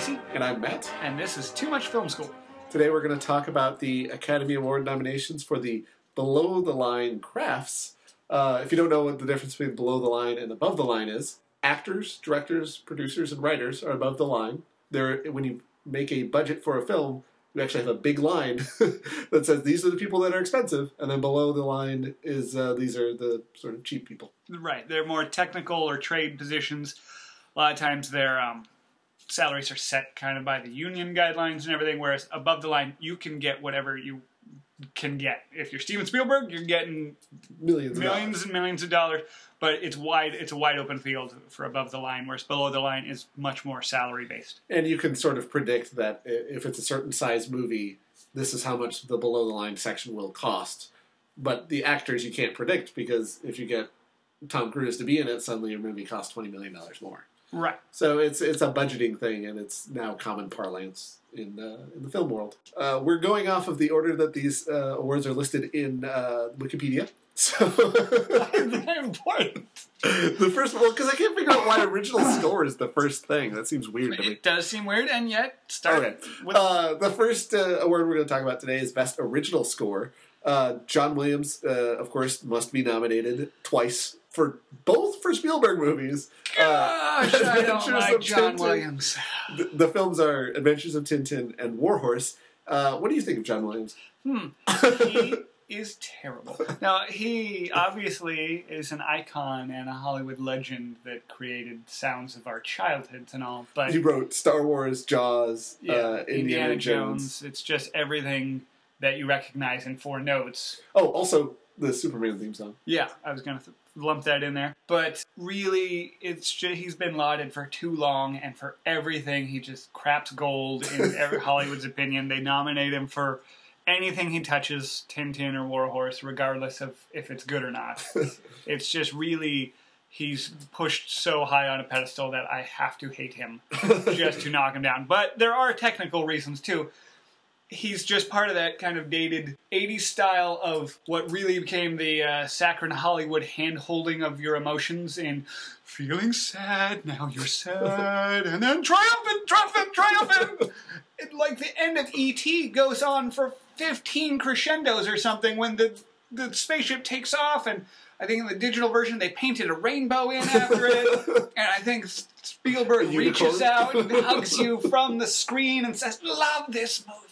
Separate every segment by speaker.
Speaker 1: Casey,
Speaker 2: And I'm Matt.
Speaker 1: and this is Too Much Film School.
Speaker 2: Today we're going to talk about the Academy Award nominations for the below the line crafts. Uh, if you don't know what the difference between below the line and above the line is, actors, directors, producers, and writers are above the line. They're, when you make a budget for a film, you actually have a big line that says these are the people that are expensive, and then below the line is uh, these are the sort of cheap people.
Speaker 1: Right, they're more technical or trade positions. A lot of times their um, salaries are set kind of by the union guidelines and everything, whereas above the line, you can get whatever you can get. If you're Steven Spielberg, you're getting
Speaker 2: Millions,
Speaker 1: millions and millions of dollars, but it's wide. It's a wide open field for above the line, whereas below the line is much more salary based.
Speaker 2: And you can sort of predict that if it's a certain size movie, this is how much the below the line section will cost. But the actors you can't predict because if you get Tom Cruise to be in it, suddenly your movie costs twenty million dollars more.
Speaker 1: Right.
Speaker 2: So it's it's a budgeting thing, and it's now common parlance in uh, in the film world. Uh, we're going off of the order that these uh, awards are listed in uh, Wikipedia. So
Speaker 1: Very important.
Speaker 2: the first one, because I can't figure out why original score is the first thing. That seems weird to me.
Speaker 1: It does seem weird, and yet start
Speaker 2: Okay.
Speaker 1: with
Speaker 2: Uh, the first uh, award we're going to talk about today is Best Original Score. Uh, John Williams, uh, of course, must be nominated twice for both for Spielberg movies. Uh,
Speaker 1: I don't like John
Speaker 2: Tintin.
Speaker 1: Williams.
Speaker 2: the, the films are Adventures of Tintin and Warhorse. Uh, what do you think of John Williams?
Speaker 1: Hmm. He is terrible. Now, he obviously is an icon and a Hollywood legend that created sounds of our childhoods and all, but
Speaker 2: he wrote Star Wars, Jaws,
Speaker 1: yeah,
Speaker 2: uh, Indiana, Jones.
Speaker 1: It's just everything that you recognize in four notes.
Speaker 2: Oh, also the Superman theme song.
Speaker 1: Yeah, I was going to th- lump that in there. But really, it's just, he's been lauded for too long, and for everything, he just craps gold in every Hollywood's opinion. They nominate him for anything he touches, Tintin or Warhorse, regardless of if it's good or not. it's just really. He's pushed so high on a pedestal that I have to hate him just to knock him down. But there are technical reasons too he's just part of that kind of dated 80s style of what really became the uh, saccharine Hollywood hand holding of your emotions in feeling sad, now you're sad, and then triumphant, triumphant, triumphant. it, like the end of E.T. goes on for 15 crescendos or something when the, the spaceship takes off and I think in the digital version they painted a rainbow in after it, and I think Spielberg reaches out and hugs you from the screen and says, "Love this movie."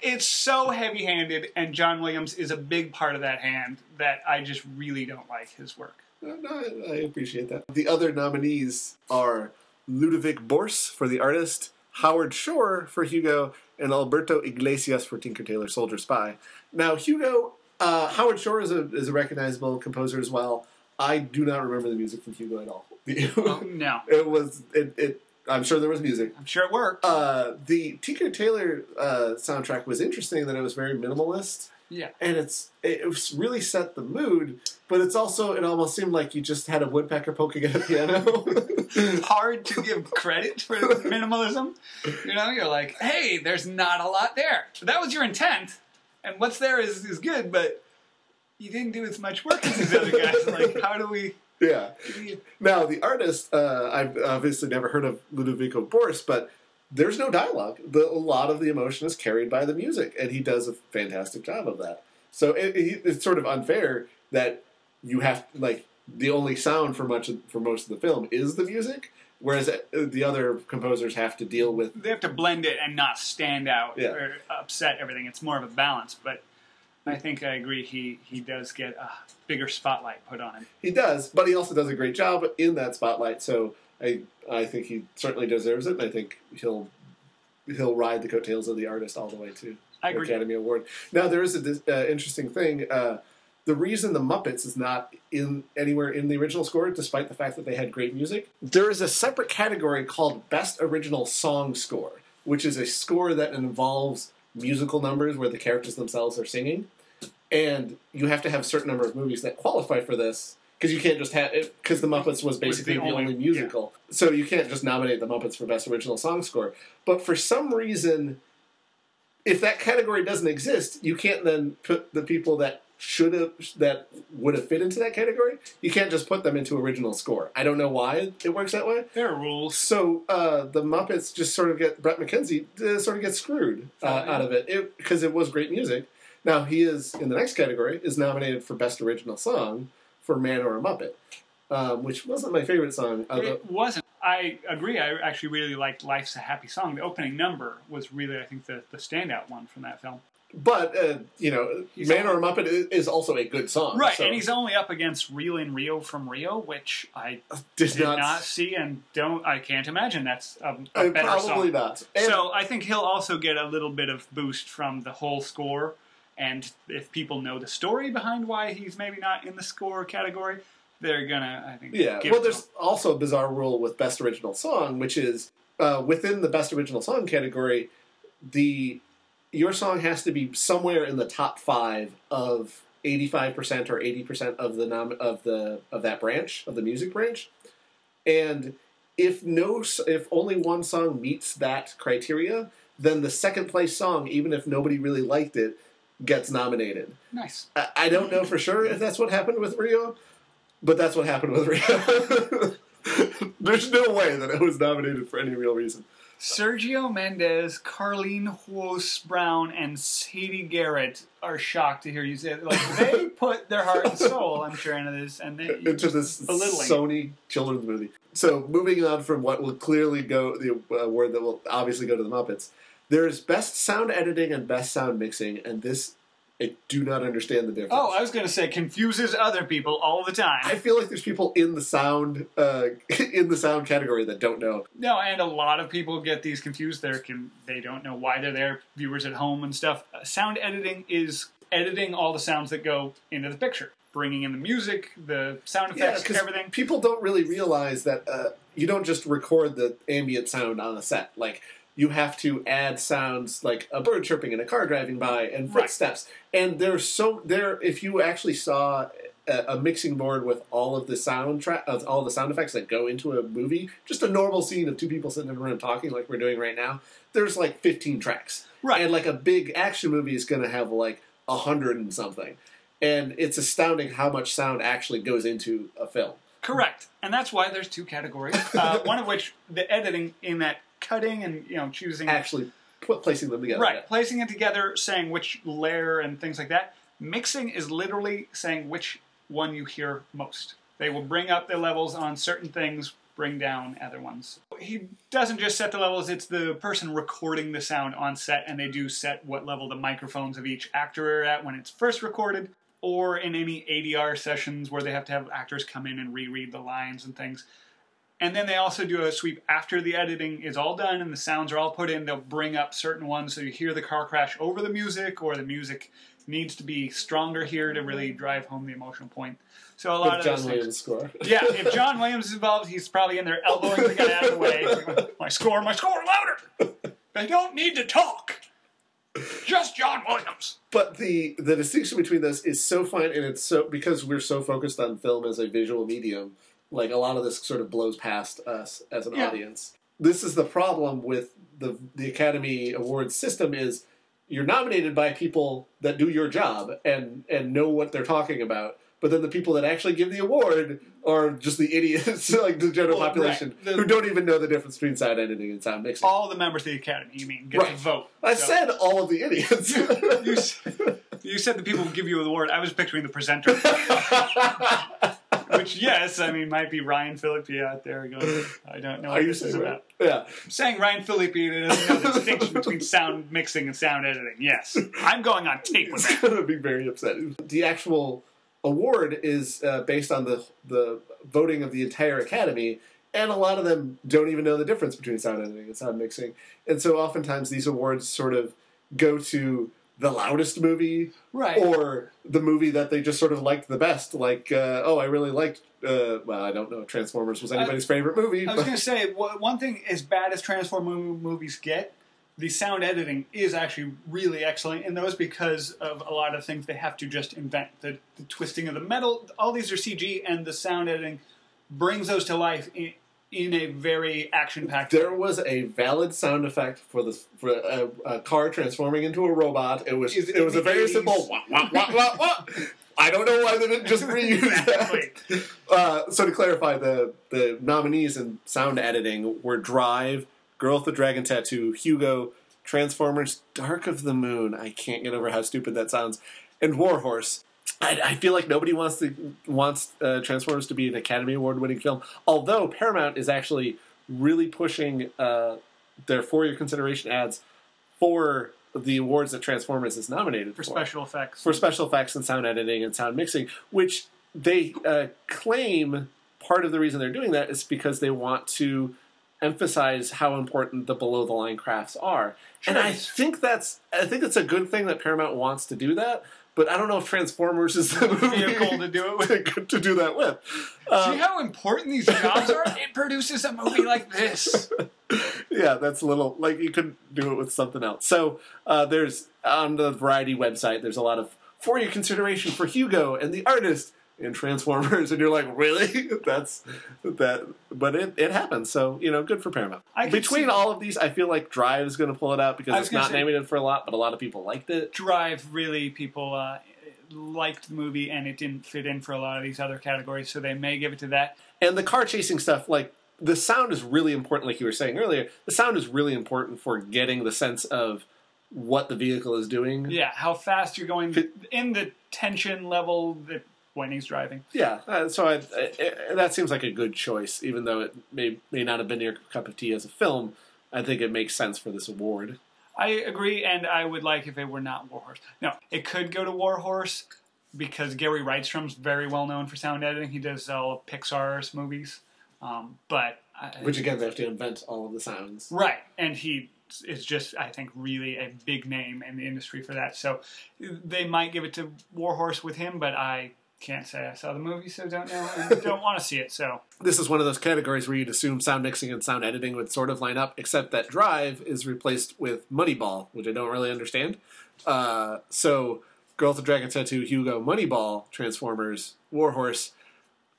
Speaker 1: It's so heavy-handed, and John Williams is a big part of that hand that I just really don't like his work.
Speaker 2: No, I, I appreciate that. The other nominees are Ludovic Bource for The Artist, Howard Shore for Hugo, and Alberto Iglesias for Tinker Tailor Soldier Spy. Now, Hugo, uh, Howard Shore is a, is a recognizable composer as well. I do not remember the music from Hugo at all.
Speaker 1: No,
Speaker 2: it was, it, it, I'm sure there was music.
Speaker 1: I'm sure it worked.
Speaker 2: Uh, the Tinker Tailor uh, soundtrack was interesting that it was very minimalist
Speaker 1: yeah,
Speaker 2: and it's it was really set the mood, but it's also it almost seemed like you just had a woodpecker poking at a piano.
Speaker 1: hard to give credit for minimalism. You know, you're like, "Hey, there's not a lot there." That was your intent, and what's there is is good, but you didn't do as much work as these other guys. Like, how do we?
Speaker 2: Yeah. Now the artist, uh, I've obviously never heard of Ludovico Boris, but there's no dialogue. The, a lot of the emotion is carried by the music, and he does a fantastic job of that. So it, it, it's sort of unfair that you have like the only sound for much of, for most of the film is the music, whereas uh, the other composers have to deal with
Speaker 1: They have to blend it and not stand out
Speaker 2: Yeah.
Speaker 1: or upset everything. It's more of a balance, but I think I agree. He he does get a bigger spotlight put on him.
Speaker 2: He does, but he also does a great job in that spotlight. So I I think he certainly deserves it. And I think he'll he'll ride the coattails of the artist all the way to
Speaker 1: I
Speaker 2: the
Speaker 1: agree.
Speaker 2: Academy Award. Now there is an uh, interesting thing. Uh, the reason the Muppets is not in anywhere in the original score, despite the fact that they had great music, there is a separate category called Best Original Song Score, which is a score that involves musical numbers where the characters themselves are singing, and you have to have a certain number of movies that qualify for this. Because you can't just have it, because the Muppets was basically
Speaker 1: the
Speaker 2: the,
Speaker 1: only-
Speaker 2: only, musical. So you can't just nominate the Muppets for Best Original Song Score. But for some reason, if that category doesn't exist, you can't then put the people that should have that would have fit into that category. You can't just put them into original score. I don't know why it works that way.
Speaker 1: There are rules.
Speaker 2: So uh, the Muppets just sort of get Bret McKenzie uh, sort of gets screwed uh,
Speaker 1: Oh, yeah.
Speaker 2: out of it because it, was great music. Now he is in the next category is nominated for best original song for Man or a Muppet, um, which wasn't my favorite song. Although,
Speaker 1: It wasn't. I agree. I actually really liked "Life's a Happy Song." The opening number was really, I think, the, the standout one from that film.
Speaker 2: but uh, you know,
Speaker 1: He's
Speaker 2: Man
Speaker 1: all-
Speaker 2: or a Muppet is, is also a good song,
Speaker 1: Right,
Speaker 2: so
Speaker 1: and he's only up against "Real in Rio" from Rio, which I
Speaker 2: did,
Speaker 1: did not, see and don't. I can't imagine that's a, a
Speaker 2: uh,
Speaker 1: better
Speaker 2: probably
Speaker 1: song.
Speaker 2: not. And-
Speaker 1: So I think he'll also get a little bit of boost from the whole score. And if people know the story behind why he's maybe not in the score category, they're gonna, I think,
Speaker 2: Yeah.
Speaker 1: give
Speaker 2: Well, there's also a bizarre rule with best original song, which is uh, within the best original song category, the your song has to be somewhere in the top five of eighty five percent or eighty percent of the nom- of the of that branch of the music branch, and if no if only one song meets that criteria, then the second place song, even if nobody really liked it, gets nominated.
Speaker 1: nice.
Speaker 2: I, I don't know for sure if that's what happened with Rio, but that's what happened with Rio. There's no way that it was nominated for any real reason.
Speaker 1: Sergio Mendes, Carlinhos Brown, and Siedah Garrett are shocked to hear you say it. Like they put their heart and soul, I'm sure, into this, and they,
Speaker 2: Into this
Speaker 1: Belittling.
Speaker 2: Sony children's movie. So moving on from what will clearly go the uh, word that will obviously go to the Muppets. There's best sound editing and best sound mixing, and this I do not understand the difference.
Speaker 1: Oh, I was going to say confuses other people all the time.
Speaker 2: I feel like there's people in the sound uh, in the sound category that don't know.
Speaker 1: No, and a lot of people get these confused. They can they don't know why they're there. Viewers at home and stuff. Uh, sound editing is editing all the sounds that go into the picture, bringing in the music, the sound effects,
Speaker 2: 'cause
Speaker 1: everything.
Speaker 2: People don't really realize that uh, you don't just record the ambient sound on a set. Like you have to add sounds like a bird chirping and a car driving by and
Speaker 1: Right.
Speaker 2: footsteps. And there's so there. If you actually saw a, a mixing board with all of the soundtrack of all the sound effects that go into a movie, just a normal scene of two people sitting in a room talking like we're doing right now. There's like 15 tracks.
Speaker 1: Right.
Speaker 2: And like a big action movie is going to have like a hundred and something. And it's astounding how much sound actually goes into a film.
Speaker 1: Correct, and that's why there's two categories. Uh, one of which the editing in that cutting and you know choosing
Speaker 2: Actually, put, placing them together.
Speaker 1: right, placing it together, saying which layer and things like that. Mixing is literally saying which one you hear most. They will bring up the levels on certain things, bring down other ones. He doesn't just set the levels, it's the person recording the sound on set, and they do set what level the microphones of each actor are at when it's first recorded, or in any ADR sessions where they have to have actors come in and reread the lines and things. And then they also do a sweep after the editing is all done and the sounds are all put in. They'll bring up certain ones so you hear the car crash over the music, or the music needs to be stronger here to really drive home the emotional point. So a lot
Speaker 2: With
Speaker 1: of
Speaker 2: John
Speaker 1: those things-
Speaker 2: Williams score.
Speaker 1: yeah, if John Williams is involved, he's probably in there elbowing the guy out of the way. My score, my score, louder! They don't need to talk. Just John Williams.
Speaker 2: But the the distinction between this is so fine, and it's so because we're so focused on film as a visual medium. Like a lot of this sort of blows past us as an
Speaker 1: Yeah.
Speaker 2: audience. This is the problem with the the Academy Awards system is you're nominated by people that do your job and and know what they're talking about. But then the people that actually give the award are just the idiots, like the general
Speaker 1: Well,
Speaker 2: population,
Speaker 1: right. The-
Speaker 2: who don't even know the difference between sound editing and sound mixing.
Speaker 1: All the members of the Academy, you mean, get
Speaker 2: Right.
Speaker 1: to vote.
Speaker 2: I
Speaker 1: So-
Speaker 2: said all of the idiots.
Speaker 1: You, s- you said the people who give you the award. I was picturing the presenter. Which, yes, I mean, might be Ryan Phillippe out there going, I don't know what
Speaker 2: Are
Speaker 1: this is about.
Speaker 2: that? Yeah.
Speaker 1: I'm saying Ryan Phillippe doesn't know the distinction between sound mixing and sound editing. Yes. I'm going on tape with that.
Speaker 2: going to be very upsetting. The actual award is uh, based on the the voting of the entire academy, and a lot of them don't even know the difference between sound editing and sound mixing. And so, oftentimes, these awards sort of go to the loudest movie
Speaker 1: Right.
Speaker 2: or the movie that they just sort of liked the best. Like, uh, oh, I really liked. Uh, well, I don't know. Transformers was anybody's favorite movie.
Speaker 1: I was going to say, one thing, as bad as Transform mo- movies get, the sound editing is actually really excellent in those because of a lot of things they have to just invent. The, the twisting of the metal, all these are CG, and the sound editing brings those to life in, in a very action-packed.
Speaker 2: There was a valid sound effect for the for a, a car transforming into a robot. It was
Speaker 1: Is
Speaker 2: it was a very
Speaker 1: 80s.
Speaker 2: simple wah, wah, wah, wah, wah. I don't know why they didn't just reuse
Speaker 1: Exactly.
Speaker 2: that. Uh, so to clarify, the the nominees in sound editing were Drive, Girl with the Dragon Tattoo, Hugo, Transformers, Dark of the Moon. I can't get over how stupid that sounds, and Warhorse. I, I feel like nobody wants to wants uh, Transformers to be an Academy Award winning film. Although Paramount is actually really pushing uh, their for your consideration ads for the awards that Transformers is nominated
Speaker 1: for
Speaker 2: for
Speaker 1: special effects.
Speaker 2: for special effects and sound editing and sound mixing, which they uh, claim part of the reason they're doing that is because they want to emphasize how important the below the line crafts are. And I think that's I think it's a good thing that Paramount wants to do that. But I don't know if Transformers is the movie
Speaker 1: vehicle to do it with.
Speaker 2: to, to do that with. Uh,
Speaker 1: See how important these jobs are? It produces a movie like this.
Speaker 2: yeah, that's a little like you could do it with something else. So uh, there's on the Variety website. There's a lot of for your consideration for Hugo and the artist in Transformers, and you're like, really? that's that. But it, it happens. So you know, good for Paramount.
Speaker 1: I
Speaker 2: Between all of these, I feel like Drive is going to pull it out because it's not
Speaker 1: say-
Speaker 2: nominated for a lot, but a lot of people liked it.
Speaker 1: Drive really people uh, liked the movie and it didn't fit in for a lot of these other categories, so they may give it to that.
Speaker 2: And the car chasing stuff, like the sound is really important, like you were saying earlier. The sound is really important for getting the sense of what the vehicle is doing.
Speaker 1: Yeah, how fast you're going in the tension level that when he's driving.
Speaker 2: Yeah, uh, so I, I, that seems like a good choice, even though it may may not have been your cup of tea as a film. I think it makes sense for this award.
Speaker 1: I agree, and I would like if it were not Warhorse. No, it could go to Warhorse because Gary Rydstrom's very well known for sound editing. He does all of Pixar's movies, um, but I,
Speaker 2: Which again, they have to invent all of the sounds.
Speaker 1: right, and he is just I think really a big name in the industry for that. So they might give it to Warhorse with him, but I can't say I saw the movie, so don't know and don't want to see it. So
Speaker 2: This is one of those categories where you'd assume sound mixing and sound editing would sort of line up, except that Drive is replaced with Moneyball, which I don't really understand. Uh, so, Girl with the Dragon Tattoo, Hugo, Moneyball, Transformers, Warhorse.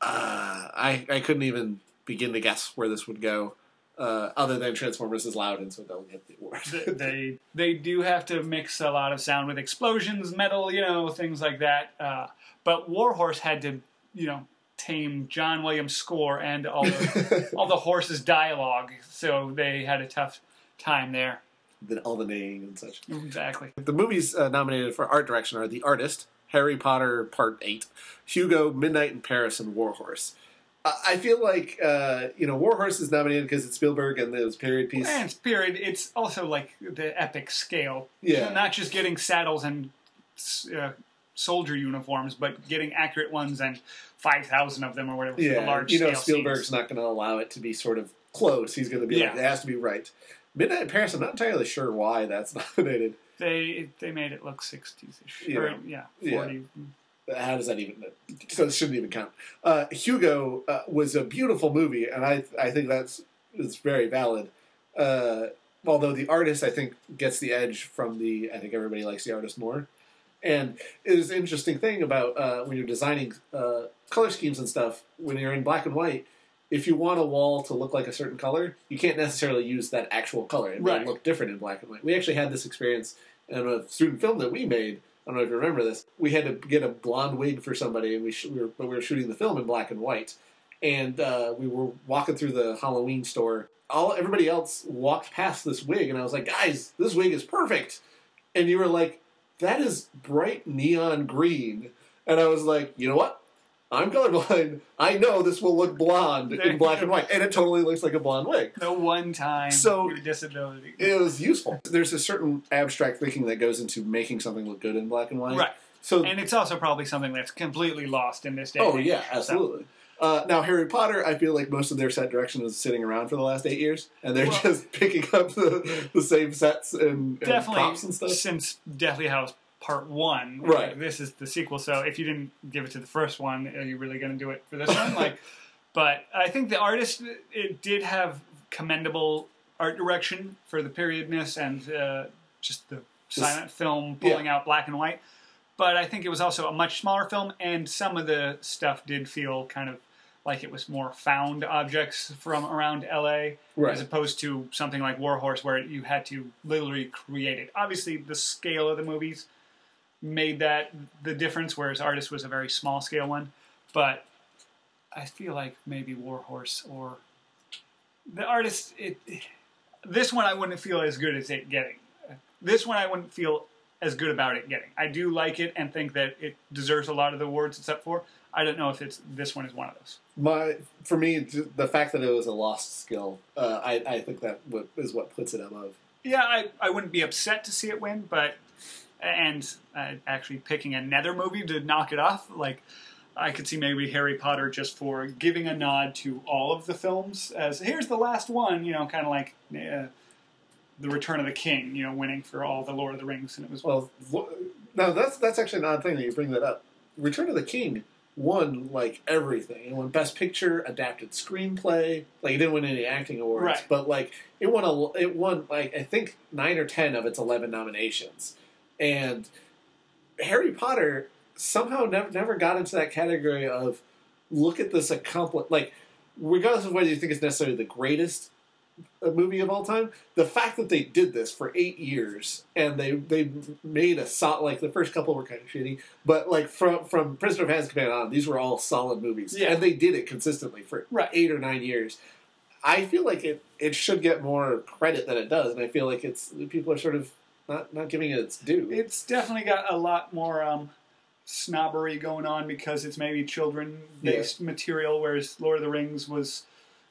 Speaker 2: Uh, I I couldn't even begin to guess where this would go, uh, other than Transformers is loud, and so they'll get the award.
Speaker 1: they they do have to mix a lot of sound with explosions, metal, you know, things like that. Uh, but Warhorse had to, you know, tame John Williams' score and all the all the horses' dialogue, so they had a tough time there.
Speaker 2: the, all the neighing and such.
Speaker 1: Exactly.
Speaker 2: The movies uh, nominated for art direction are The Artist, Harry Potter Part 8, Hugo, Midnight in Paris, and Warhorse. I feel like, uh, you know, Warhorse is nominated because it's Spielberg and those period piece.
Speaker 1: And it's period. It's also like the epic scale.
Speaker 2: Yeah.
Speaker 1: Not just getting saddles and uh, soldier uniforms, but getting accurate ones and five thousand of them or whatever. for the
Speaker 2: Yeah,
Speaker 1: large
Speaker 2: you know,
Speaker 1: scale
Speaker 2: Spielberg's
Speaker 1: scenes.
Speaker 2: not going to allow it to be sort of close. He's going to be like, it has to be right. Midnight in Paris, I'm not entirely sure why that's nominated.
Speaker 1: They they made it look sixties ish.
Speaker 2: Yeah.
Speaker 1: Yeah,
Speaker 2: Yeah.
Speaker 1: forty.
Speaker 2: How does that even? So it shouldn't even count. Uh, Hugo uh, was a beautiful movie, and I I think that's it's very valid. Uh, although the artist, I think, gets the edge from the. I think everybody likes the artist more. And it is an interesting thing about uh, when you're designing uh, color schemes and stuff. When you're in black and white, if you want a wall to look like a certain color, you can't necessarily use that actual color. It
Speaker 1: Right.
Speaker 2: might look different in black and white. We actually had this experience in a student film that we made. I don't know if you remember this. We had to get a blonde wig for somebody, and we, sh- we were we were shooting the film in black and white. And uh, we were walking through the Halloween store. All everybody else walked past this wig, and I was like, "Guys, this wig is perfect." And you were like, "That is bright neon green." And I was like, "You know what? I'm colorblind. I know this will look blonde in black and white, and it totally looks like a blonde wig."
Speaker 1: The one time
Speaker 2: So-
Speaker 1: disability.
Speaker 2: It was useful. There's a certain abstract thinking that goes into making something look good in black and white.
Speaker 1: right.
Speaker 2: So
Speaker 1: And it's also probably something that's completely lost in this day.
Speaker 2: Oh
Speaker 1: and age,
Speaker 2: yeah,
Speaker 1: so-
Speaker 2: absolutely. Uh, now Harry Potter, I feel like most of their set direction is sitting around for the last eight years, and they're
Speaker 1: Well-
Speaker 2: just picking up the, the same sets and, and props and stuff.
Speaker 1: since Deathly Hallows Part One,
Speaker 2: Right.
Speaker 1: like, this is the sequel. So if you didn't give it to the first one, are you really going to do it for this one? Like, but I think the artist it did have commendable art direction for the periodness and uh, just the silent film pulling out black and white. But I think it was also a much smaller film, and some of the stuff did feel kind of like it was more found objects from around LA
Speaker 2: Right.
Speaker 1: as opposed to something like Warhorse where you had to literally create it. Obviously, the scale of the movies made that the difference, whereas Artist was a very small scale one. But I feel like maybe Warhorse or the Artist, it, this one I wouldn't feel as good as it getting. This one I wouldn't feel as good about it getting. I do like it and think that it deserves a lot of the awards it's up for. I don't know if it's this one is one of those.
Speaker 2: My for me, the fact that it was a lost skill, uh, I, I think that is what puts it above.
Speaker 1: Yeah, I, I wouldn't be upset to see it win, but and uh, actually picking another movie to knock it off, like I could see maybe Harry Potter just for giving a nod to all of the films as here's the last one, you know, kind of like uh, the Return of the King, you know, winning for all the Lord of the Rings, and it was
Speaker 2: Well, no, that's that's actually an odd thing that you bring that up. Return of the King won like everything. It won Best Picture, adapted screenplay. Like it didn't win any acting awards,
Speaker 1: Right.
Speaker 2: but like it won a it won like I think nine or ten of its eleven nominations, and Harry Potter somehow never never got into that category of look at this accompli like regardless of whether you think it's necessarily the greatest uh, movie of all time, the fact that they did this for eight years and they they made a solid like the first couple were kind of shitty, but like from from Prisoner of Azkaban on, these were all solid movies,
Speaker 1: Yeah.
Speaker 2: and they did it consistently for
Speaker 1: Right.
Speaker 2: eight or nine years. I feel like it it should get more credit than it does, and I feel like it's people are sort of not not giving it its due.
Speaker 1: it's definitely got a lot more um, snobbery going on because it's maybe children based material, whereas Lord of the Rings was,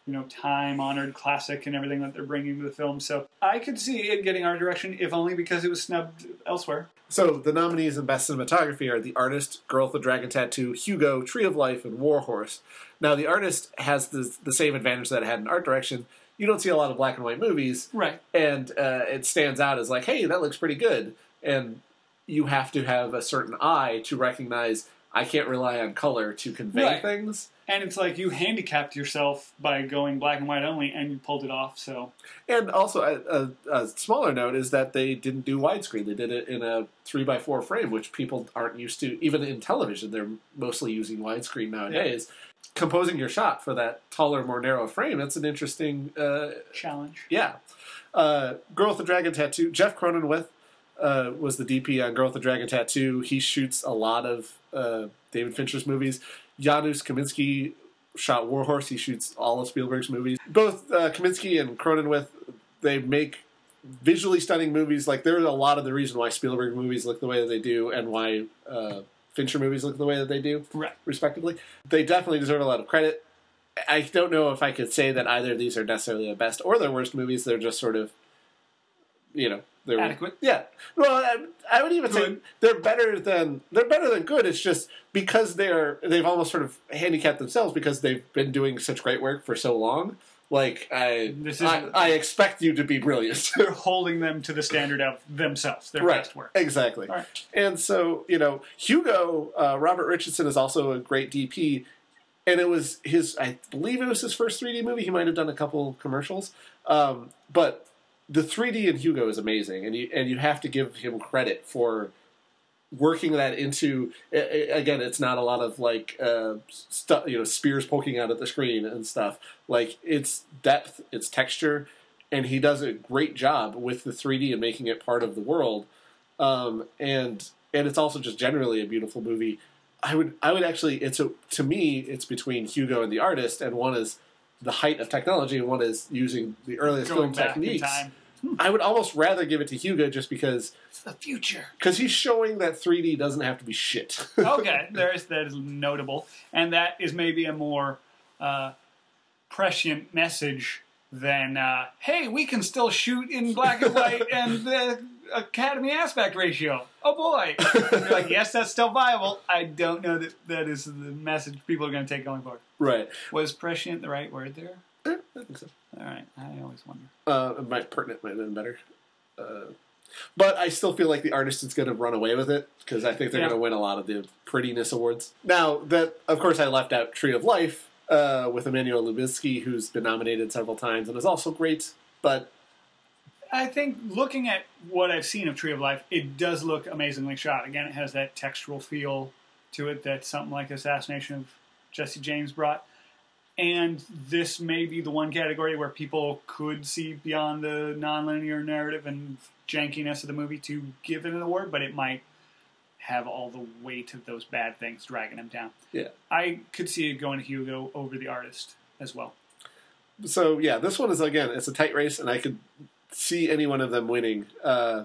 Speaker 1: you know, time honored classic and everything that they're bringing to the film. So I could see it getting our direction, if only because it was snubbed elsewhere.
Speaker 2: So the nominees in Best Cinematography are The Artist, Girl with the Dragon Tattoo, Hugo, Tree of Life, and Warhorse. Now The Artist has the the same advantage that it had in art direction. You don't see a lot of black and white movies,
Speaker 1: Right.
Speaker 2: and uh, it stands out as like, hey, that looks pretty good. And you have to have a certain eye to recognize I can't rely on color to convey
Speaker 1: Right.
Speaker 2: things.
Speaker 1: And it's like you handicapped yourself by going black and white only, and you pulled it off. So
Speaker 2: And also, a, a, a smaller note is that they didn't do widescreen. They did it in a three by four frame, which people aren't used to. Even in television, they're mostly using widescreen nowadays. Composing your shot for that taller, more narrow frame, that's an interesting, uh,
Speaker 1: challenge.
Speaker 2: yeah. Uh, Girl with the Dragon Tattoo, Jeff Cronenweth uh, was the DP on Girl with the Dragon Tattoo. He shoots a lot of uh, David Fincher's movies. Janusz Kaminski shot Warhorse. He shoots all of Spielberg's movies. Both uh, Kaminski and Cronenweth, they make visually stunning movies. Like there's a lot of the reason why Spielberg movies look the way that they do, and why uh, Fincher movies look the way that they do,
Speaker 1: Right.
Speaker 2: respectively. They definitely deserve a lot of credit. I don't know if I could say that either of these are necessarily the best or the worst movies. They're just sort of, you know, they're
Speaker 1: Adequate.
Speaker 2: Yeah. Well, I, I would even say they're better than they're better than good. It's just because they're they've almost sort of handicapped themselves because they've been doing such great work for so long. Like I,
Speaker 1: This
Speaker 2: I, I expect you to be brilliant.
Speaker 1: They're holding them to the standard of themselves, their
Speaker 2: right.
Speaker 1: best work.
Speaker 2: Exactly.
Speaker 1: Right.
Speaker 2: And so, you know, Hugo, uh, Robert Richardson is also a great DP. And it was his, I believe it was his first 3D movie. He might have done a couple commercials. Um, but the 3D in Hugo is amazing. And you, and you have to give him credit for working that into, again, it's not a lot of like, uh, stuff, you know, spears poking out at the screen and stuff. Like, it's depth, it's texture. And he does a great job with the 3D and making it part of the world um, and and it's also just generally a beautiful movie. I would I would actually it's a to me it's between Hugo and the artist, and one is the height of technology, and one is using the earliest
Speaker 1: Going
Speaker 2: film
Speaker 1: back in
Speaker 2: techniques.
Speaker 1: time.
Speaker 2: I would almost rather give it to Hugo just because
Speaker 1: It's the future.
Speaker 2: because he's showing that 3D doesn't have to be shit.
Speaker 1: okay, there's that is notable, and that is maybe a more uh, prescient message than uh, "Hey, we can still shoot in black and white and the Academy aspect ratio." Oh boy! You're like, yes, that's still viable. I don't know that that is the message people are going to take going forward.
Speaker 2: right.
Speaker 1: Was prescient the right word there?
Speaker 2: Eh, I think so.
Speaker 1: All right, I always wonder.
Speaker 2: Uh, might pertinent might have been better. Uh, but I still feel like the artist is going to run away with it because I think they're
Speaker 1: Yeah.
Speaker 2: going to win a lot of the prettiness awards. Now that, of course, I left out Tree of Life uh, with Emmanuel Lubezki, who's been nominated several times and is also great. But
Speaker 1: I think looking at what I've seen of Tree of Life, it does look amazingly shot. Again, it has that textural feel to it that something like Assassination of Jesse James brought. and this may be the one category where people could see beyond the nonlinear narrative and jankiness of the movie to give it an award, but it might have all the weight of those bad things dragging him down.
Speaker 2: Yeah.
Speaker 1: I could see it going to Hugo over the artist as well.
Speaker 2: So yeah, this one is again, it's a tight race, and I could see any one of them winning. Uh,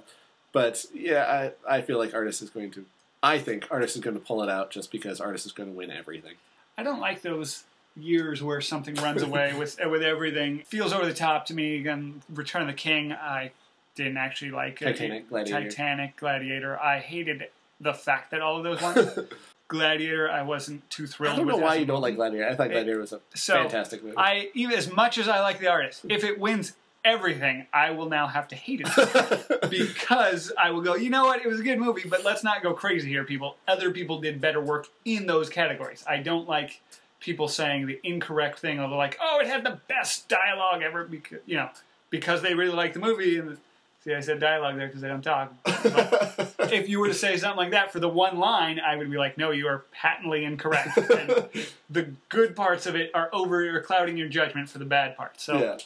Speaker 2: but yeah, I, I feel like artist is going to. I think artist is going to pull it out just because artist is going to win everything.
Speaker 1: I don't like those years where something runs away with with everything. Feels over the top to me. Again, Return of the King, I didn't actually like. it.
Speaker 2: Titanic, Gladiator.
Speaker 1: Titanic, Gladiator. I hated the fact that all of those won. Gladiator, I wasn't too thrilled.
Speaker 2: I don't know
Speaker 1: with
Speaker 2: why you don't like Gladiator. I thought Gladiator was a
Speaker 1: So,
Speaker 2: fantastic movie.
Speaker 1: I even as much as I like the artist, if it wins everything, I will now have to hate it because I will go. You know what? It was a good movie, but let's not go crazy here, people. Other people did better work in those categories. I don't like people saying the incorrect thing of like, oh, it had the best dialogue ever, because you know, because they really like the movie. And see, I said dialogue there because they don't talk. If you were to say something like that for the one line, I would be like, no, you are patently incorrect. And the good parts of it are over or clouding your judgment for the bad parts. So
Speaker 2: yeah.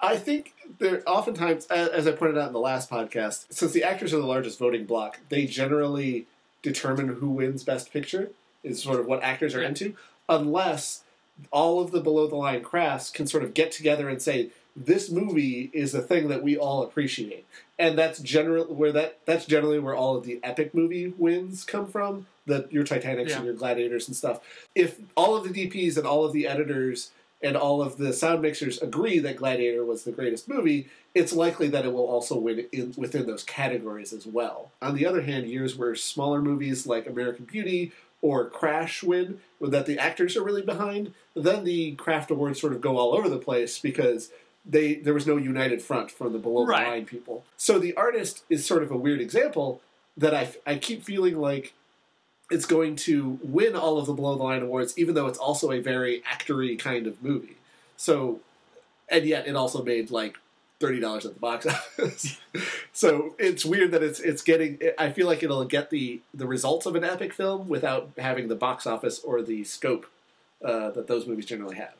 Speaker 2: I think there oftentimes, as I pointed out in the last podcast, since the actors are the largest voting block, they generally determine who wins Best Picture. Is sort of what actors are into, unless all of the below the line crafts can sort of get together and say this movie is a thing that we all appreciate, and that's generally where that that's generally where all of the epic movie wins come from. The your Titanics
Speaker 1: Yeah.
Speaker 2: and your Gladiators and stuff. If all of the DPs and all of the editors and all of the sound mixers agree that Gladiator was the greatest movie, it's likely that it will also win in, within those categories as well. On the other hand, years where smaller movies like American Beauty or Crash win, that the actors are really behind, then the craft awards sort of go all over the place because they there was no united front from the below the
Speaker 1: Right.
Speaker 2: line people. So the artist is sort of a weird example that I I keep feeling like it's going to win all of the below the line awards, even though it's also a very actory kind of movie. So, and yet it also made like thirty dollars at the box office. so it's weird that it's it's getting. I feel like it'll get the the results of an epic film without having the box office or the scope uh, that those movies generally have.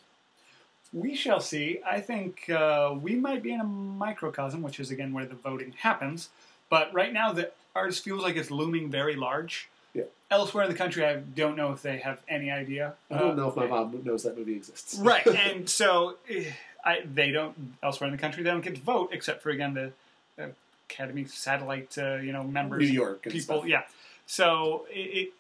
Speaker 1: we shall see. I think uh, we might be in a microcosm, which is again where the voting happens. But right now, the artist feels like it's looming very large.
Speaker 2: Yeah.
Speaker 1: Elsewhere in the country, I don't know if they have any idea.
Speaker 2: I don't
Speaker 1: Uh,
Speaker 2: know if my mom knows that movie exists.
Speaker 1: right and so eh, I, they don't elsewhere in the country they don't get to vote except for again the uh, academy satellite uh, you know members.
Speaker 2: New York
Speaker 1: people yeah. So it, it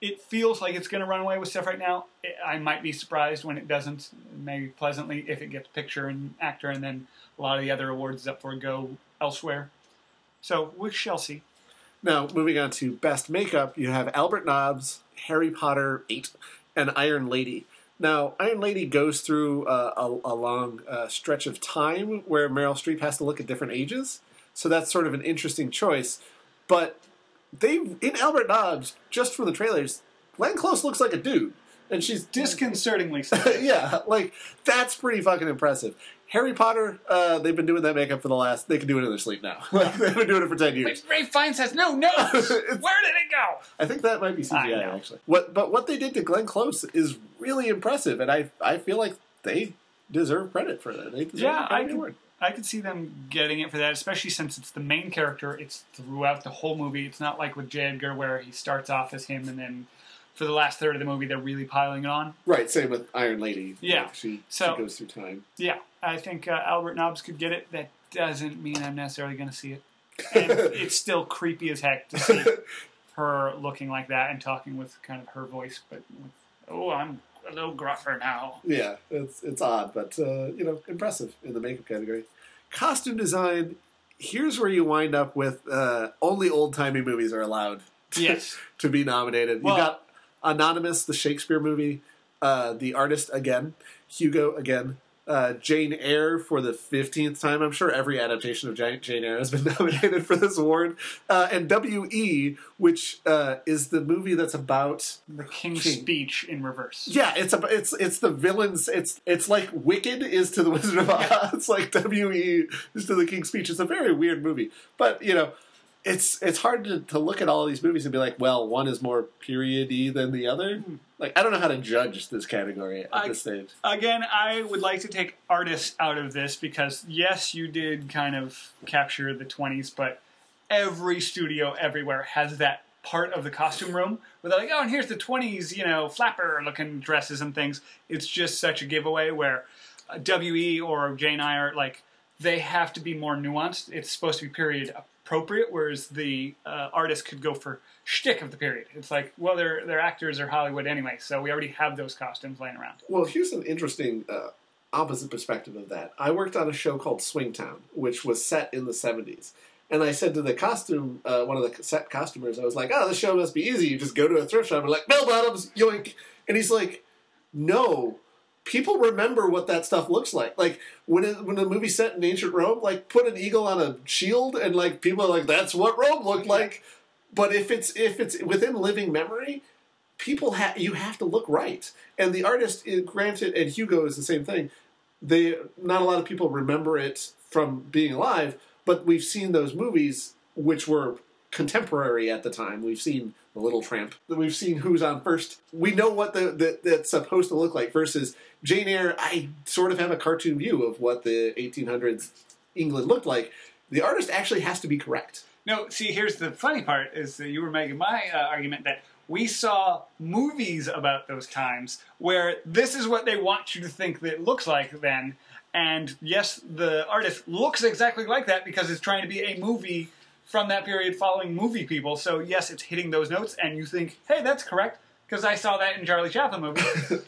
Speaker 1: it feels like it's going to run away with stuff right now. I might be surprised when it doesn't. Maybe pleasantly if it gets picture and actor and then a lot of the other awards up for go elsewhere. So we shall see
Speaker 2: Now, moving on to Best Makeup, you have Albert Nobbs, Harry Potter 8, and Iron Lady. Now, Iron Lady goes through uh, a, a long uh, stretch of time where Meryl Streep has to look at different ages. So that's sort of an interesting choice. But they, in Albert Nobbs, just from the trailers, Glenn Close looks like a dude. And she's
Speaker 1: disconcertingly so
Speaker 2: yeah, like that's pretty fucking impressive. Harry Potter, uh, they've been doing that makeup for the last. They can do it in their sleep now. Like, they've been doing it for ten years.
Speaker 1: Ralph Fiennes says no no. Where did it go?
Speaker 2: I think that might be
Speaker 1: I
Speaker 2: CGI actually. What, but what they did to Glenn Close is really impressive, and I I feel like they deserve credit for that. They deserve
Speaker 1: Yeah, I
Speaker 2: Academy
Speaker 1: can,
Speaker 2: Award.
Speaker 1: I could see them getting it for that, especially since it's the main character. It's throughout the whole movie. It's not like with J. Edgar where he starts off as him and then for the last third of the movie they're really piling it on.
Speaker 2: Right, same with Iron Lady.
Speaker 1: Yeah.
Speaker 2: Like, she,
Speaker 1: So-
Speaker 2: she goes through time.
Speaker 1: Yeah, I think uh, Albert Nobbs could get it. That doesn't mean I'm necessarily going to see it. And it's still creepy as heck to see her looking like that and talking with kind of her voice, but with, oh, I'm a little gruffer now.
Speaker 2: Yeah, it's it's odd, but uh, you know, impressive in the makeup category. Costume design. Here's where you wind up with uh, only old timey movies are allowed
Speaker 1: Yes.
Speaker 2: to be nominated.
Speaker 1: Well-
Speaker 2: you got Anonymous, the Shakespeare movie, uh, The Artist again, Hugo again, uh, Jane Eyre for the fifteenth time. I'm sure every adaptation of Jane, Jane Eyre has been nominated for this award, uh, and W.E., which uh, is the movie that's about
Speaker 1: The King's
Speaker 2: King.
Speaker 1: Speech in reverse.
Speaker 2: yeah, it's a, it's it's the villains. It's it's like Wicked is to the Wizard of Oz. It's like W.E. is to the King's Speech. It's a very weird movie, but you know, it's it's hard to, to look at all these movies and be like, well, one is more periody than the other. Like, I don't know how to judge this category at
Speaker 1: I-
Speaker 2: this stage.
Speaker 1: Again, I would like to take artists out of this because yes, you did kind of capture the 20s, but every studio everywhere has that part of the costume room where they're like, oh, and here's the 20s, you know, flapper looking dresses and things. It's just such a giveaway where uh, WE or Jane Eyre are like, they have to be more nuanced. It's supposed to be period appropriate, whereas the uh, artist could go for shtick of the period. It's like, well, they're, they're actors or Hollywood anyway, so we already have those costumes laying around.
Speaker 2: Well, here's an interesting uh, opposite perspective of that. I worked on a show called Swingtown, which was set in the 70s. And I said to the costume, uh, one of the set costumers, I was like, oh, this show must be easy. You just go to a thrift shop and like, bell bottoms, yoink. And he's like, no, people remember what that stuff looks like. Like when it, when a movie set in ancient Rome, like put an eagle on a shield, and like people are like, "That's what Rome looked like." But if it's if it's within living memory, people have you have to look right. And the artist, eh, granted, and Hugo is the same thing. They not a lot of people remember it from being alive, but we've seen those movies which were contemporary at the time. We've seen The Little Tramp. We've seen Who's on First. We know what the, the that's supposed to look like. Versus Jane Eyre, I sort of have a cartoon view of what the 1800s England looked like. The artist actually has to be correct.
Speaker 1: No, see, here's the funny part: is that you were making my uh, argument that we saw movies about those times where this is what they want you to think that it looks like then, and yes, the artist looks exactly like that because it's trying to be a movie from that period following movie people. So yes, it's hitting those notes, and you think, hey, that's correct because I saw that in Charlie Chaplin movie.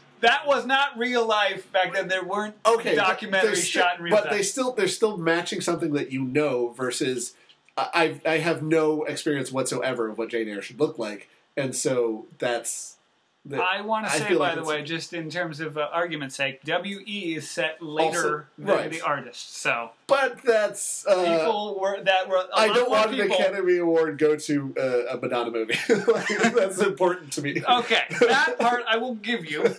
Speaker 1: that was not real life back then. There weren't
Speaker 2: okay, but
Speaker 1: documentaries
Speaker 2: still-
Speaker 1: shot in real
Speaker 2: but
Speaker 1: time.
Speaker 2: they still they're still matching something that you know versus I I have no experience whatsoever of what Jane Eyre should look like, and so that's. The,
Speaker 1: I want to
Speaker 2: I
Speaker 1: say, by
Speaker 2: like
Speaker 1: the way, just in terms of uh, argument's sake, WE is set later than
Speaker 2: right.
Speaker 1: the artist. So
Speaker 2: but that's uh,
Speaker 1: people were that were.
Speaker 2: I don't want an
Speaker 1: people,
Speaker 2: Academy Award go to uh, a Madonna movie. Like, that's important to me.
Speaker 1: Okay, that part I will give you,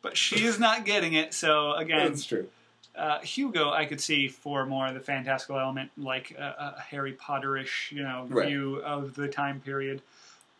Speaker 1: but she is not getting it. So again,
Speaker 2: that's true.
Speaker 1: uh, Hugo, I could see for more of the fantastical element, like a, a Harry Potterish, you know,
Speaker 2: Right.
Speaker 1: view of the time period.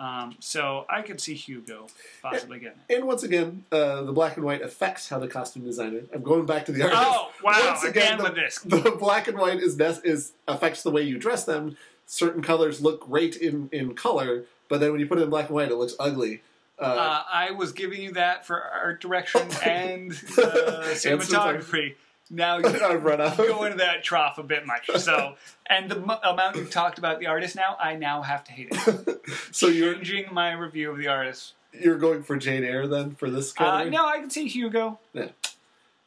Speaker 1: Um, so I could see Hugo possibly getting it.
Speaker 2: And once again, uh, the black and white affects how the costume designer. I'm going back to the artist.
Speaker 1: Oh wow!
Speaker 2: Once
Speaker 1: Again,
Speaker 2: the,
Speaker 1: with this.
Speaker 2: the black and white is is affects the way you dress them. Certain colors look great in in color, but then when you put it in black and white, it looks ugly. Uh,
Speaker 1: Uh, I was giving you that for art direction and uh, cinematography. Now you
Speaker 2: I've run out.
Speaker 1: go into that trough a bit much. So, and the m- amount you've talked about the artist now, I now have to hate it.
Speaker 2: so you're
Speaker 1: Changing my review of the artist.
Speaker 2: you're going for Jane Eyre then for this
Speaker 1: Uh,
Speaker 2: category?
Speaker 1: no, I can see Hugo.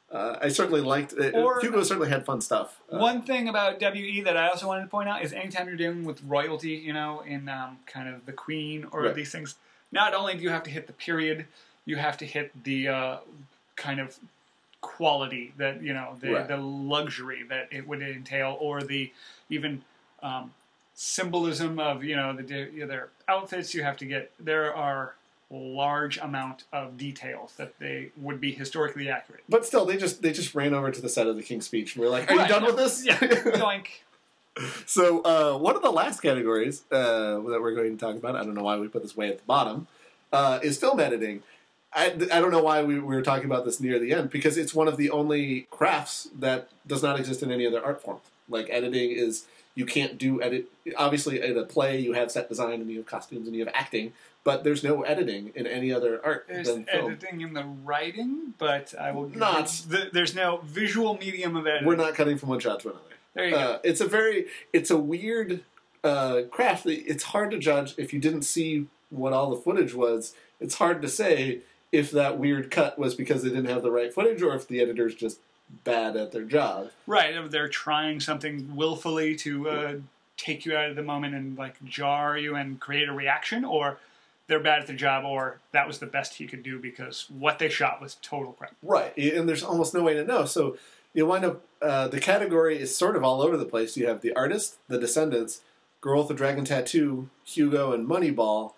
Speaker 2: Uh, I certainly liked it.
Speaker 1: Or-
Speaker 2: Hugo certainly had fun stuff. Uh,
Speaker 1: One thing about WE that I also wanted to point out is anytime you're dealing with royalty, you know, in um, kind of the Queen or
Speaker 2: Right.
Speaker 1: these things, not only do you have to hit the period, you have to hit the uh, kind of quality that you know, the,
Speaker 2: Right.
Speaker 1: the luxury that it would entail, or the even um, symbolism of you know the their outfits. You have to get there are large amount of details that they would be historically accurate.
Speaker 2: But still, they just they just ran over to the set of the King's Speech and were like, "Are
Speaker 1: Right,
Speaker 2: you done with this?"
Speaker 1: Yeah, yoink.
Speaker 2: so uh, one of the last categories uh, that we're going to talk about, I don't know why we put this way at the bottom, uh, is film editing. I, I don't know why we, we were talking about this near the end because it's one of the only crafts that does not exist in any other art form. Like editing is you can't do edit. Obviously, in a play you have set design and you have costumes and you have acting, but there's no editing in any other art
Speaker 1: There's
Speaker 2: than film.
Speaker 1: editing in the writing, but I will
Speaker 2: Not-
Speaker 1: the, there's no visual medium of editing.
Speaker 2: We're not cutting from one shot to another.
Speaker 1: There you go.
Speaker 2: Uh, it's a very, it's a weird uh, craft. It's hard to judge if you didn't see what all the footage was. It's hard to say if that weird cut was because they didn't have the right footage or if the editor's just bad at their job.
Speaker 1: Right, if they're trying something willfully to uh, take you out of the moment and like jar you and create a reaction, or they're bad at the job, or that was the best he could do because what they shot was total crap.
Speaker 2: Right, and there's almost no way to know. So you wind up. Uh, the category is sort of all over the place. You have the artist, the Descendants, Girl with the Dragon Tattoo, Hugo, and Moneyball.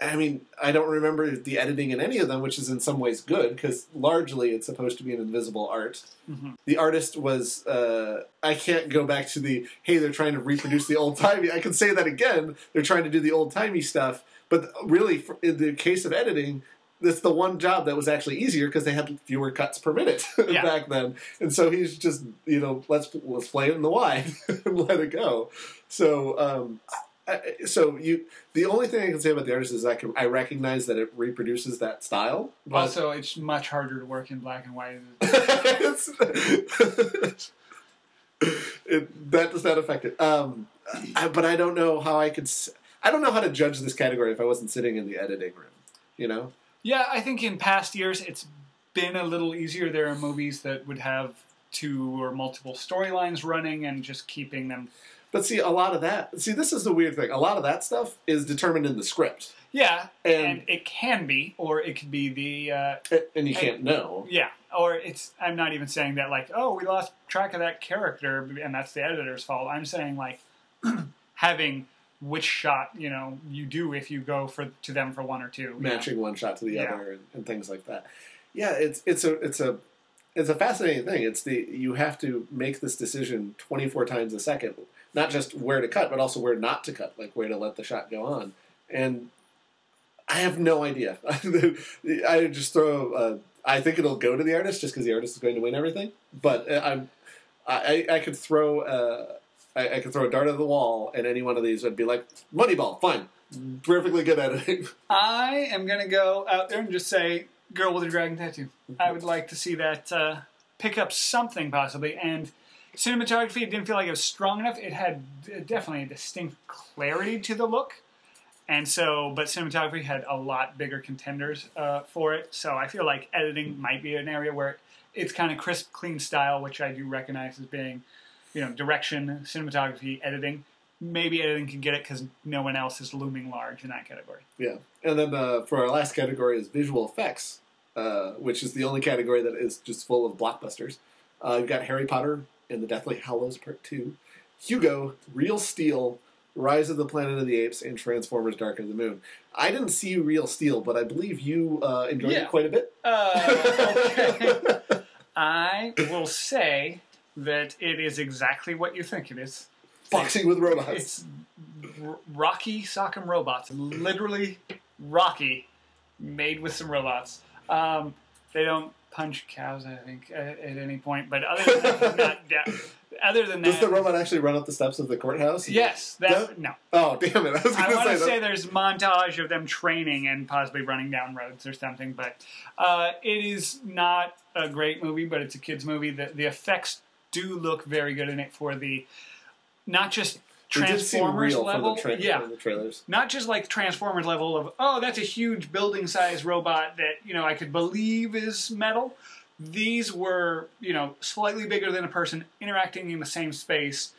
Speaker 2: I mean, I don't remember the editing in any of them, which is in some ways good because largely it's supposed to be an invisible art.
Speaker 1: Mhm.
Speaker 2: The artist was. Uh, I can't go back to the hey, they're trying to reproduce the old timey. I can say that again. They're trying to do the old timey stuff, but really, in the case of editing. That's the one job that was actually easier because they had fewer cuts per minute
Speaker 1: Yeah.
Speaker 2: back then, and so he's just you know let's let's play it in the wide and let it go. So um, so you the only thing I can say about the artist is I can I recognize that it reproduces that style. But
Speaker 1: Also, it's much harder to work in black and white.
Speaker 2: it's, it, that does not affect it. Um, I, but I don't know how I could. I don't know how to judge this category if I wasn't sitting in the editing room. You know,
Speaker 1: Yeah, I think in past years it's been a little easier. There are movies that would have two or multiple storylines running and just keeping them.
Speaker 2: But see a lot of that. See, this is the weird thing. A lot of that stuff is determined in the script,
Speaker 1: Yeah,
Speaker 2: And-
Speaker 1: and, it can be, or it could be the uh,
Speaker 2: and you can't know.
Speaker 1: yeah, or it's. I'm not even saying that like, oh, we lost track of that character, and that's the editor's fault. I'm saying like having which shot you know you do if you go for to them for one or two. know?
Speaker 2: matching one shot to the
Speaker 1: Yeah.
Speaker 2: other and, and things like that. Yeah, it's it's a it's a it's a fascinating thing. It's the you have to make this decision twenty four times a second, not just where to cut, but also where not to cut, like where to let the shot go on. And I have no idea. I just throw. I think it'll go to the artist just because the artist is going to win everything. But I'm I, I could throw. I, I could throw a dart at the wall, and any one of these would be like Moneyball. Fine, perfectly good editing.
Speaker 1: I am gonna go out there and just say, "Girl with a dragon tattoo." I would like to see that uh, pick up something possibly. And cinematography, it didn't feel like it was strong enough. It had definitely a distinct clarity to the look, and so, but cinematography had a lot bigger contenders uh, for it. So I feel like editing might be an area where it's kind of crisp, clean style, which I do recognize as being, you know, direction, cinematography, editing. Maybe editing can get it because no one else is looming large in that category.
Speaker 2: Yeah, and then uh, for our last category is visual effects, uh, which is the only category that is just full of blockbusters. Uh, you've got Harry Potter and the Deathly Hallows Part Two, Hugo, Real Steel, Rise of the Planet of the Apes, and Transformers: Dark of the Moon. I didn't see Real Steel, but I believe you uh, enjoyed
Speaker 1: Yeah.
Speaker 2: it quite a bit.
Speaker 1: Uh, okay. I will say that it is exactly what you think it is.
Speaker 2: Boxing with robots.
Speaker 1: It's r- Rocky Sock'em Robots. Literally Rocky made with some robots. Um, they don't punch cows, I think, at, at any point. But other than that, not da- other than
Speaker 2: Does
Speaker 1: that,
Speaker 2: the robot actually run up the steps of the courthouse?
Speaker 1: yes, that no.
Speaker 2: Oh damn it! I was going
Speaker 1: I
Speaker 2: to
Speaker 1: want
Speaker 2: say
Speaker 1: to
Speaker 2: that.
Speaker 1: say there's montage of them training and possibly running down roads or something, but uh, it is not a great movie, but it's a kids movie. The, the effects do look very good in it for the not just
Speaker 2: It did seem
Speaker 1: Transformers level,
Speaker 2: tra-
Speaker 1: yeah,
Speaker 2: from the trailers.
Speaker 1: not just like Transformers level of oh that's a huge building size robot that you know I could believe is metal. These were you know slightly bigger than a person interacting in the same space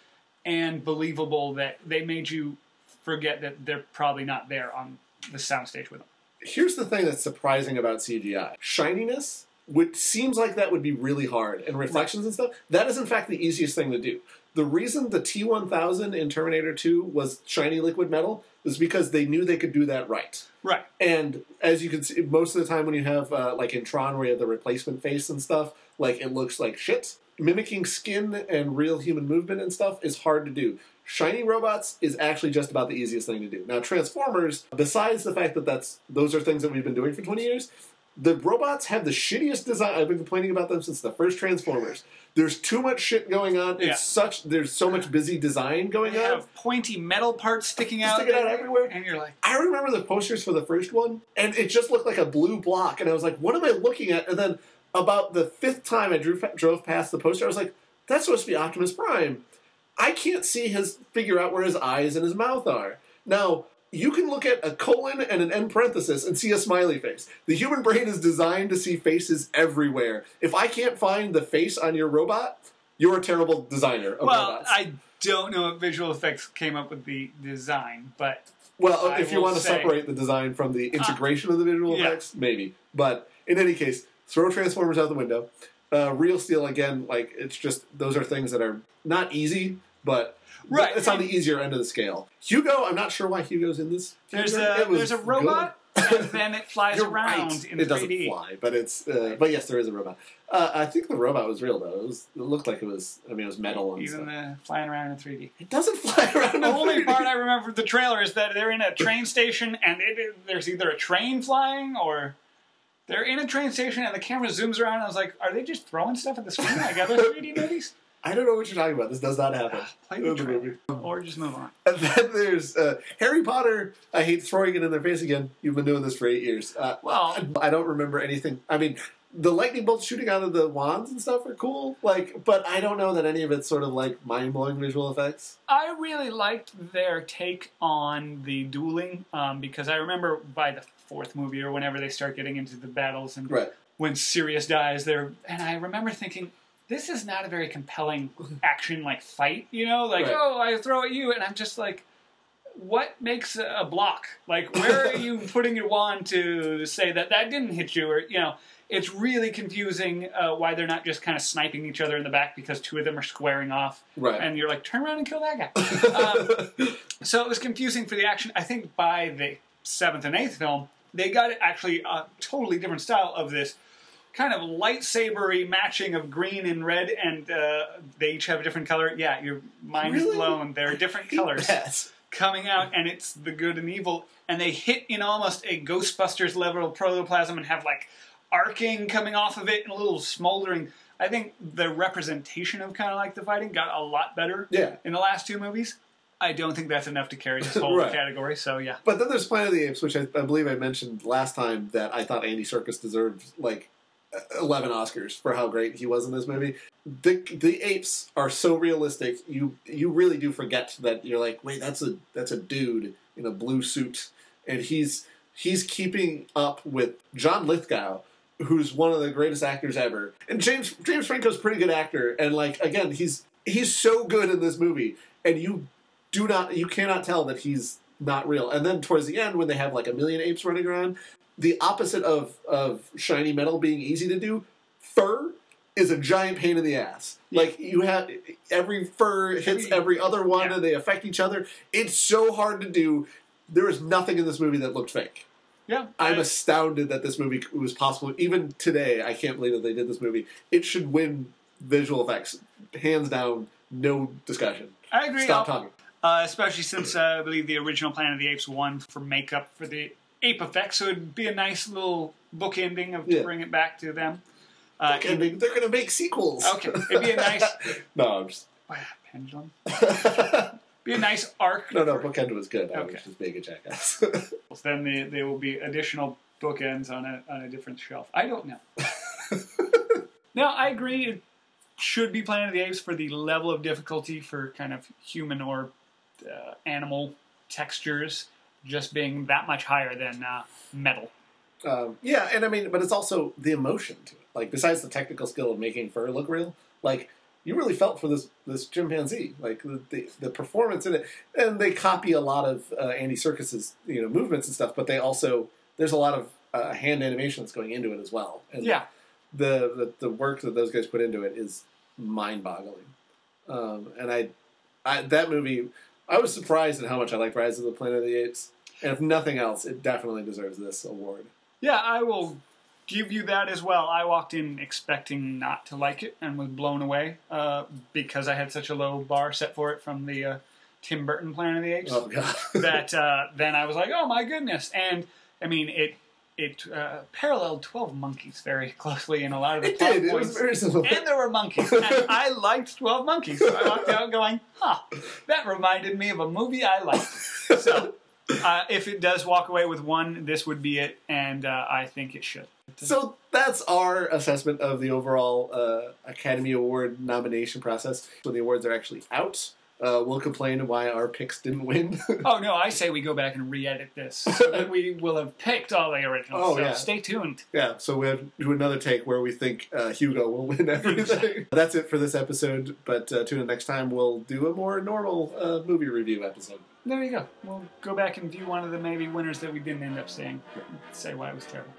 Speaker 1: and believable that they made you forget that they're probably not there on the soundstage with them.
Speaker 2: here's the thing that's surprising about CGI shininess, which seems like that would be really hard, and reflections and stuff. That is, in fact, the easiest thing to do. The reason the T 1000 in Terminator 2 was shiny liquid metal was because they knew they could do that right.
Speaker 1: Right.
Speaker 2: And as you can see, most of the time when you have, uh, like in Tron, where you have the replacement face and stuff, like it looks like shit. Mimicking skin and real human movement and stuff is hard to do. Shiny robots is actually just about the easiest thing to do. Now, Transformers, besides the fact that that's those are things that we've been doing for 20 years, the robots have the shittiest design. I've been complaining about them since the first Transformers. There's too much shit going on.
Speaker 1: Yeah.
Speaker 2: It's such there's so much busy design going
Speaker 1: They
Speaker 2: on.
Speaker 1: have pointy metal parts sticking out,
Speaker 2: Sticking out everywhere.
Speaker 1: and you're like,
Speaker 2: I remember the posters for the first one, and it just looked like a blue block, and I was like, "What am I looking at?" And then about the fifth time I drew, drove past the poster, I was like, "That's supposed to be Optimus Prime." I can't see his figure out where his eyes and his mouth are. Now you can look at a colon and an end parenthesis and see a smiley face. The human brain is designed to see faces everywhere. If I can't find the face on your robot, you're a terrible designer of
Speaker 1: well,
Speaker 2: robots.
Speaker 1: I don't know if visual effects came up with the design, but
Speaker 2: Well,
Speaker 1: I
Speaker 2: if you want to
Speaker 1: say-
Speaker 2: separate the design from the integration of the visual
Speaker 1: yeah.
Speaker 2: effects, maybe. But in any case, throw Transformers out the window. Uh, Real Steel again, like it's just those are things that are not easy, but
Speaker 1: Right.
Speaker 2: It's on the easier end of the scale. Hugo, I'm not sure why Hugo's in this.
Speaker 1: There's a there's a robot, and then it flies
Speaker 2: You're
Speaker 1: around
Speaker 2: right.
Speaker 1: in
Speaker 2: it
Speaker 1: 3D.
Speaker 2: It doesn't fly, but it's. Uh, but yes, there is a robot. Uh, I think the robot was real though. It was. It looked like it was. I mean, it was metal and
Speaker 1: Even
Speaker 2: stuff.
Speaker 1: the flying around in 3D.
Speaker 2: It doesn't fly around.
Speaker 1: The only
Speaker 2: 3D.
Speaker 1: part I remember of the trailer is that they're in a train station, and it, it- there's either a train flying or they're in a train station, and the camera zooms around. And I was like, are they just throwing stuff at the screen like other 3D movies?
Speaker 2: I don't know what you're talking about. This does not happen.
Speaker 1: Play the
Speaker 2: the movie.
Speaker 1: or just move on.
Speaker 2: And then there's uh, Harry Potter. I hate throwing it in their face again. You've been doing this for eight years. Uh,
Speaker 1: Well,
Speaker 2: I don't remember anything. I mean, the lightning bolts shooting out of the wands and stuff are cool. Like, but I don't know that any of it's sort of like mind blowing visual effects.
Speaker 1: I really liked their take on the dueling um, because I remember by the fourth movie or whenever they start getting into the battles and
Speaker 2: Right.
Speaker 1: when Sirius dies there and I remember thinking this is not a very compelling action like fight you know like
Speaker 2: Right.
Speaker 1: oh I throw at you and I'm just like what makes a block like where are you putting your wand to say that that didn't hit you or you know it's really confusing uh, why they're not just kind of sniping each other in the back because two of them are squaring off
Speaker 2: Right.
Speaker 1: and you're like turn around and kill that guy um, so it was confusing for the action. I think by the seventh and eighth film, they got actually a totally different style of this kind of lightsabery matching of green and red, and uh, they each have a different color. Yeah, your mind is
Speaker 2: Really?
Speaker 1: blown. They're different colors
Speaker 2: Yes.
Speaker 1: coming out, and it's the good and evil, and they hit in almost a Ghostbusters level of protoplasm and have like arcing coming off of it and a little smoldering. I think the representation of kind of like the fighting got a lot better
Speaker 2: Yeah.
Speaker 1: in the last two movies. I don't think that's enough to carry this whole
Speaker 2: Right.
Speaker 1: category. So yeah,
Speaker 2: But then there's Planet of the Apes, which I, I believe I mentioned last time that I thought Andy Serkis deserved like 11 Oscars for how great he was in this movie. The the apes are so realistic. You you really do forget that you're like, wait, that's a that's a dude in a blue suit, and he's he's keeping up with John Lithgow, who's one of the greatest actors ever. And James James Franco's a pretty good actor, and like again, he's he's so good in this movie, and you do not you cannot tell that he's not real. And then towards the end, when they have like a million apes running around, the opposite of of shiny metal being easy to do, fur is a giant pain in the ass. Like you have every fur hits
Speaker 1: Every-
Speaker 2: every other one,
Speaker 1: yeah.
Speaker 2: and they affect each other. It's so hard to do. There is nothing in this movie that looked fake.
Speaker 1: yeah.
Speaker 2: I'm
Speaker 1: I,
Speaker 2: astounded that this movie was possible. Even today, I can't believe that they did this movie. It should win visual effects, hands down, no discussion.
Speaker 1: I agree.
Speaker 2: Stop
Speaker 1: I'll-
Speaker 2: talking.
Speaker 1: Uh, especially since uh, I believe the original Planet of the Apes won for makeup for the ape effects, so it'd be a nice little book ending of
Speaker 2: Yeah.
Speaker 1: to bring it back to them. Uh,
Speaker 2: they- they're going to make sequels.
Speaker 1: Okay, it'd be a nice-
Speaker 2: no, I'm just.
Speaker 1: wow, pendulum. Be a nice arc.
Speaker 2: no, no, Bookend was good. I
Speaker 1: Okay.
Speaker 2: was just being a jackass.
Speaker 1: Then the, there will be additional bookends on a on a different shelf. I don't know. no, I agree. It should be Planet of the Apes for the level of difficulty for kind of human or uh, animal textures just being that much higher than uh, metal.
Speaker 2: um, yeah, and I mean, but it's also the emotion to it. Like, besides the technical skill of making fur look real, like you really felt for this this chimpanzee, like the the, the performance in it, and they copy a lot of uh, Andy Serkis's you know movements and stuff, but they also there's a lot of uh, hand animation that's going into it as well. And
Speaker 1: Yeah,
Speaker 2: the, the the work that those guys put into it is mind boggling. Um, and I, I that movie, I was surprised at how much I liked Rise of the Planet of the Apes. And if nothing else, it definitely deserves this award.
Speaker 1: yeah, I will give you that as well. I walked in expecting not to like it and was blown away uh, because I had such a low bar set for it from the uh, Tim Burton Planet of the Apes.
Speaker 2: Oh god.
Speaker 1: that uh, then I was like, oh my goodness! And I mean, it it uh, paralleled Twelve Monkeys very closely in a lot of the
Speaker 2: it
Speaker 1: plot
Speaker 2: did. It
Speaker 1: points.
Speaker 2: was very similar.
Speaker 1: and there were monkeys, and I liked Twelve Monkeys. So I walked out going, huh, that reminded me of a movie I liked. So. Uh, if it does walk away with one, this would be it, and uh, I think it should.
Speaker 2: So that's our assessment of the overall uh, Academy Award nomination process. When the awards are actually out, uh, we'll complain why our picks didn't win.
Speaker 1: Oh no, I say we go back and re-edit this so that we will have picked all the originals.
Speaker 2: Oh,
Speaker 1: so
Speaker 2: yeah.
Speaker 1: stay tuned.
Speaker 2: Yeah, so we have to do another take where we think uh, Hugo will win everything. That's it for this episode, but uh, tune in next time. We'll do a more normal uh, movie review episode.
Speaker 1: There you go. We'll go back and view one of the maybe winners that we didn't end up seeing. Say why it was terrible.